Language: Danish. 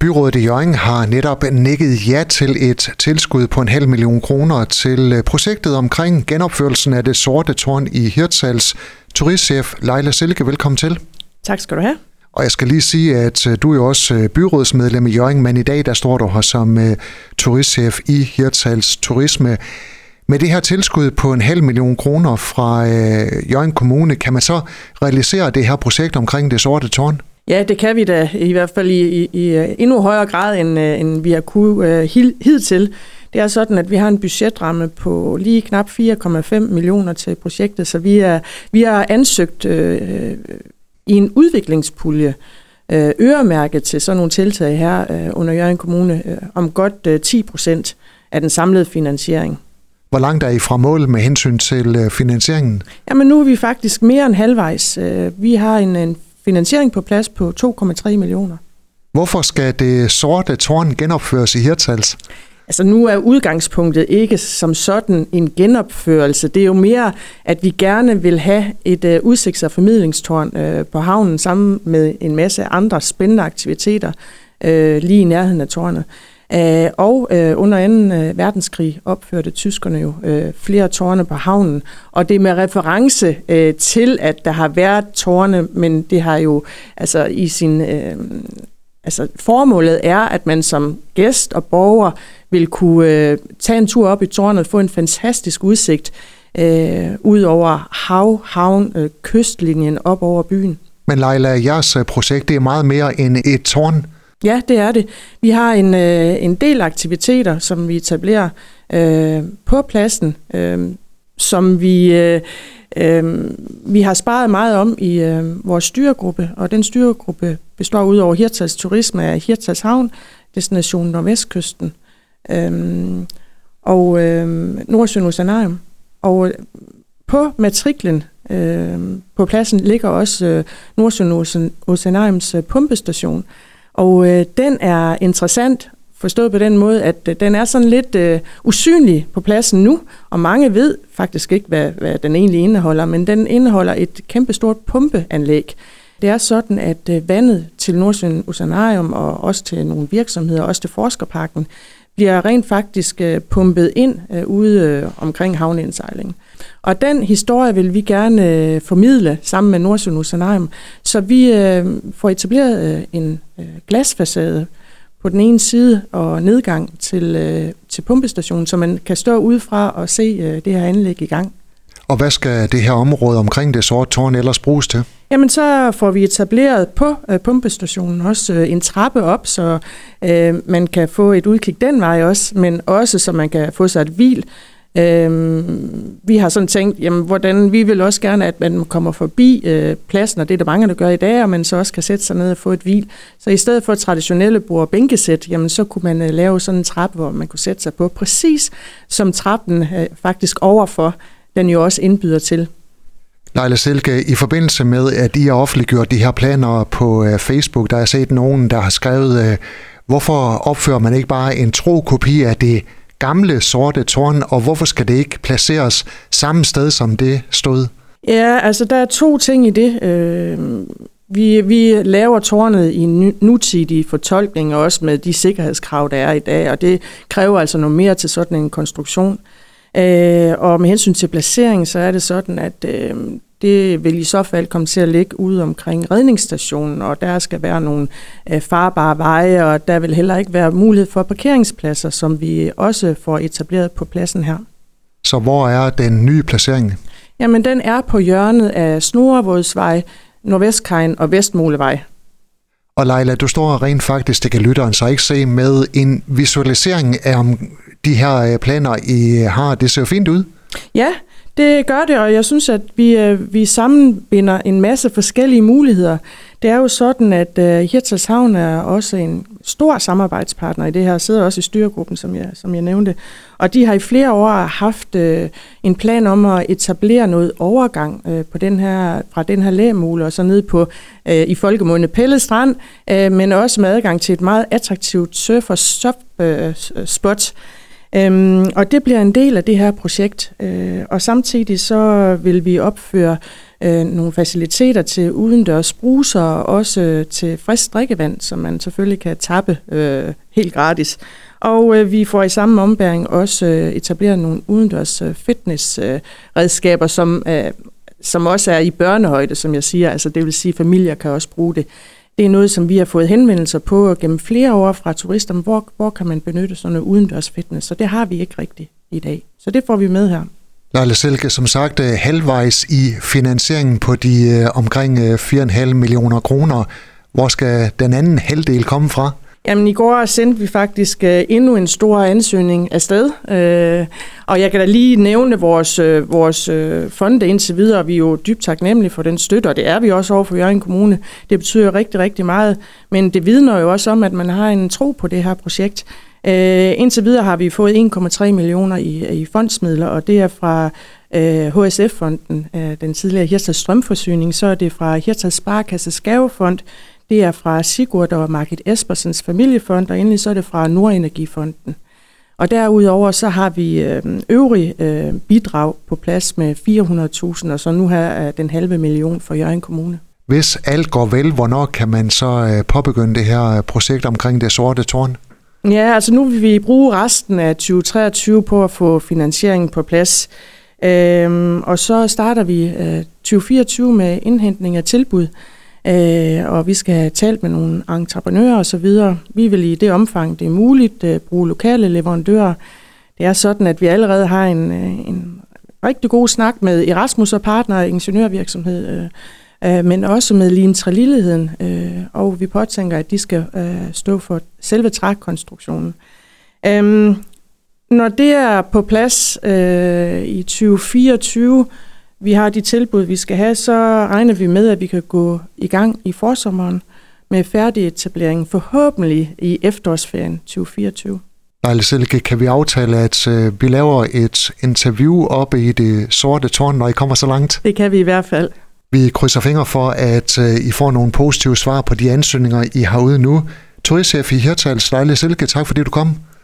Byrådet i Jørgen har netop nikket ja til et tilskud på en halv million kroner til øh, projektet omkring genopførelsen af det sorte tårn i Hirtshals. Turistchef Leila Silke, velkommen til. Tak skal du have. Og jeg skal lige sige, at øh, du er jo også øh, byrådsmedlem i Jørgen, men i dag der står du her som turistchef i Hirtshals Turisme. Med det her tilskud på en halv million kroner fra Jørgen Kommune, kan man så realisere det her projekt omkring det sorte tårn? Ja, det kan vi da i hvert fald i, i, i endnu højere grad, end, øh, end vi har kunnet uh, hidtil. Det er sådan, at vi har en budgetramme på lige knap 4,5 millioner til projektet, så vi, er, vi har ansøgt uh, i en udviklingspulje uh, øremærket til sådan nogle tiltag her uh, under Jørgen Kommune uh, om godt uh, 10 procent af den samlede finansiering. Hvor langt er I fra mål med hensyn til finansieringen? Jamen nu er vi faktisk mere end halvvejs. Vi har en, en finansiering på plads på 2,3 millioner. Hvorfor skal det sorte tårn genopføres i Hirtals? Altså nu er udgangspunktet ikke som sådan en genopførelse. Det er jo mere, at vi gerne vil have et uh, udsigts- og formidlingstårn uh, på havnen sammen med en masse andre spændende aktiviteter uh, lige i nærheden af tårnet. Øh, Øh, og øh, under 2. Øh, verdenskrig opførte tyskerne jo øh, flere tårne på havnen, og det er med reference øh, til, at der har været tårne, men det har jo altså i sin... Altså formålet er, at man som gæst og borger vil kunne øh, tage en tur op i tårnet og få en fantastisk udsigt øh, ud over hav, havn, øh, kystlinjen op over byen. Men Leila, jeres projekt det er meget mere end et tårn. Ja, det er det. Vi har en, øh, en del aktiviteter, som vi etablerer øh, på pladsen, øh, som vi, øh, øh, vi har sparet meget om i øh, vores styregruppe, og den styregruppe består ud over Hirtals Turisme af Hirtals Havn, destination Nordvestkysten, øh, og øh, Nordsjøen Oceanarium. Og øh, på matriklen øh, på pladsen ligger også øh, Nordsjøen Oceanariums øh, pumpestation, og øh, den er interessant, forstået på den måde, at øh, den er sådan lidt øh, usynlig på pladsen nu, og mange ved faktisk ikke, hvad, hvad den egentlig indeholder, men den indeholder et kæmpestort pumpeanlæg. Det er sådan, at øh, vandet til Nordsjøen Oceanarium og også til nogle virksomheder, også til Forskerparken, bliver rent faktisk øh, pumpet ind øh, ude øh, omkring havneindsejlingen. Og den historie vil vi gerne øh, formidle sammen med Nordsjøen Oceanarium, så vi øh, får etableret øh, en øh, glasfacade på den ene side og nedgang til, øh, til pumpestationen, så man kan stå udefra og se øh, det her anlæg i gang. Og hvad skal det her område omkring det sorte tårn ellers bruges til? Jamen så får vi etableret på øh, pumpestationen også øh, en trappe op, så øh, man kan få et udkig den vej også, men også så man kan få sig et hvil Øhm, vi har sådan tænkt, jamen, hvordan vi vil også gerne, at man kommer forbi øh, pladsen, og det er der mange, der gør i dag, og man så også kan sætte sig ned og få et hvil. Så i stedet for traditionelle bord- og bænkesæt, jamen, så kunne man øh, lave sådan en trappe, hvor man kunne sætte sig på, præcis som trappen øh, faktisk overfor, den jo også indbyder til. Leila Silke, i forbindelse med, at I har offentliggjort de her planer på øh, Facebook, der har jeg set nogen, der har skrevet, øh, hvorfor opfører man ikke bare en tro kopi af det gamle sorte tårn, og hvorfor skal det ikke placeres samme sted, som det stod? Ja, altså der er to ting i det. Øh, vi, vi laver tårnet i en nutidig fortolkning, også med de sikkerhedskrav, der er i dag, og det kræver altså noget mere til sådan en konstruktion. Øh, og med hensyn til placering, så er det sådan, at øh, det vil i så fald komme til at ligge ude omkring redningsstationen, og der skal være nogle øh, farbare veje, og der vil heller ikke være mulighed for parkeringspladser, som vi også får etableret på pladsen her. Så hvor er den nye placering? Jamen, den er på hjørnet af Snorevådsvej, Nordvestkajen og Vestmolevej. Og Leila, du står rent faktisk, det kan lytteren så ikke se, med en visualisering af de her øh, planer, I har. Det ser jo fint ud. Ja, det gør det, og jeg synes, at vi, øh, vi sammenbinder en masse forskellige muligheder. Det er jo sådan, at uh, Hirtshals Havn er også en stor samarbejdspartner i det her, sidder også i styregruppen, som jeg, som jeg nævnte. Og de har i flere år haft øh, en plan om at etablere noget overgang øh, på den her, fra den her lægemule og så ned på i folkemunde Pelle Strand, men også med adgang til et meget attraktivt surf- og stop-spot. Øhm, og det bliver en del af det her projekt. Øh, og samtidig så vil vi opføre øh, nogle faciliteter til udendørs bruser og også øh, til frisk drikkevand, som man selvfølgelig kan tappe øh, helt gratis. Og øh, vi får i samme ombæring også øh, etableret nogle udendørs øh, fitnessredskaber, øh, som, øh, som også er i børnehøjde, som jeg siger. Altså det vil sige, at familier kan også bruge det. Det er noget, som vi har fået henvendelser på gennem flere år fra turister. Hvor, hvor kan man benytte sådan noget udendørs fitness? Så det har vi ikke rigtigt i dag. Så det får vi med her. Lejle Selke, som sagt øh, halvvejs i finansieringen på de øh, omkring øh, 4,5 millioner kroner. Hvor skal den anden halvdel komme fra? Jamen i går sendte vi faktisk uh, endnu en stor ansøgning afsted, uh, og jeg kan da lige nævne vores, øh, vores fonde indtil videre. Vi er jo dybt taknemmelige for den støtte, og det er vi også over for Jørgen Kommune. Det betyder rigtig, rigtig meget, men det vidner jo også om, at man har en tro på det her projekt. Uh, indtil videre har vi fået 1,3 millioner i, i fondsmidler, og det er fra øh, HSF-fonden, øh, den tidligere Hirtshals Strømforsyning, så er det fra Hirtshals Sparekasse Gavefond, det er fra Sigurd og Margit Espersens familiefond, og endelig så er det fra Nordenergifonden. Og derudover så har vi øh, øvrige øh, bidrag på plads med 400.000, og så nu her er den halve million for Jørgen Kommune. Hvis alt går vel, hvornår kan man så øh, påbegynde det her projekt omkring det sorte tårn? Ja, altså nu vil vi bruge resten af 2023 på at få finansieringen på plads. Øhm, og så starter vi øh, 2024 med indhentning af tilbud øh, og vi skal have talt med nogle entreprenører osv. Vi vil i det omfang, det er muligt, øh, bruge lokale leverandører. Det er sådan, at vi allerede har en, øh, en rigtig god snak med Erasmus og partner ingeniørvirksomhed, øh, øh, men også med Lim Trelilligheden, øh, og vi påtænker, at de skal øh, stå for selve trækkonstruktionen. Øhm, når det er på plads øh, i 2024, vi har de tilbud, vi skal have, så regner vi med, at vi kan gå i gang i forsommeren med færdig etablering, forhåbentlig i efterårsferien 2024. Lejle Silke, kan vi aftale, at øh, vi laver et interview oppe i det sorte tårn, når I kommer så langt? Det kan vi i hvert fald. Vi krydser fingre for, at øh, I får nogle positive svar på de ansøgninger, I har ude nu. Turistchef i Hirtals, Lejle Silke, tak fordi du kom.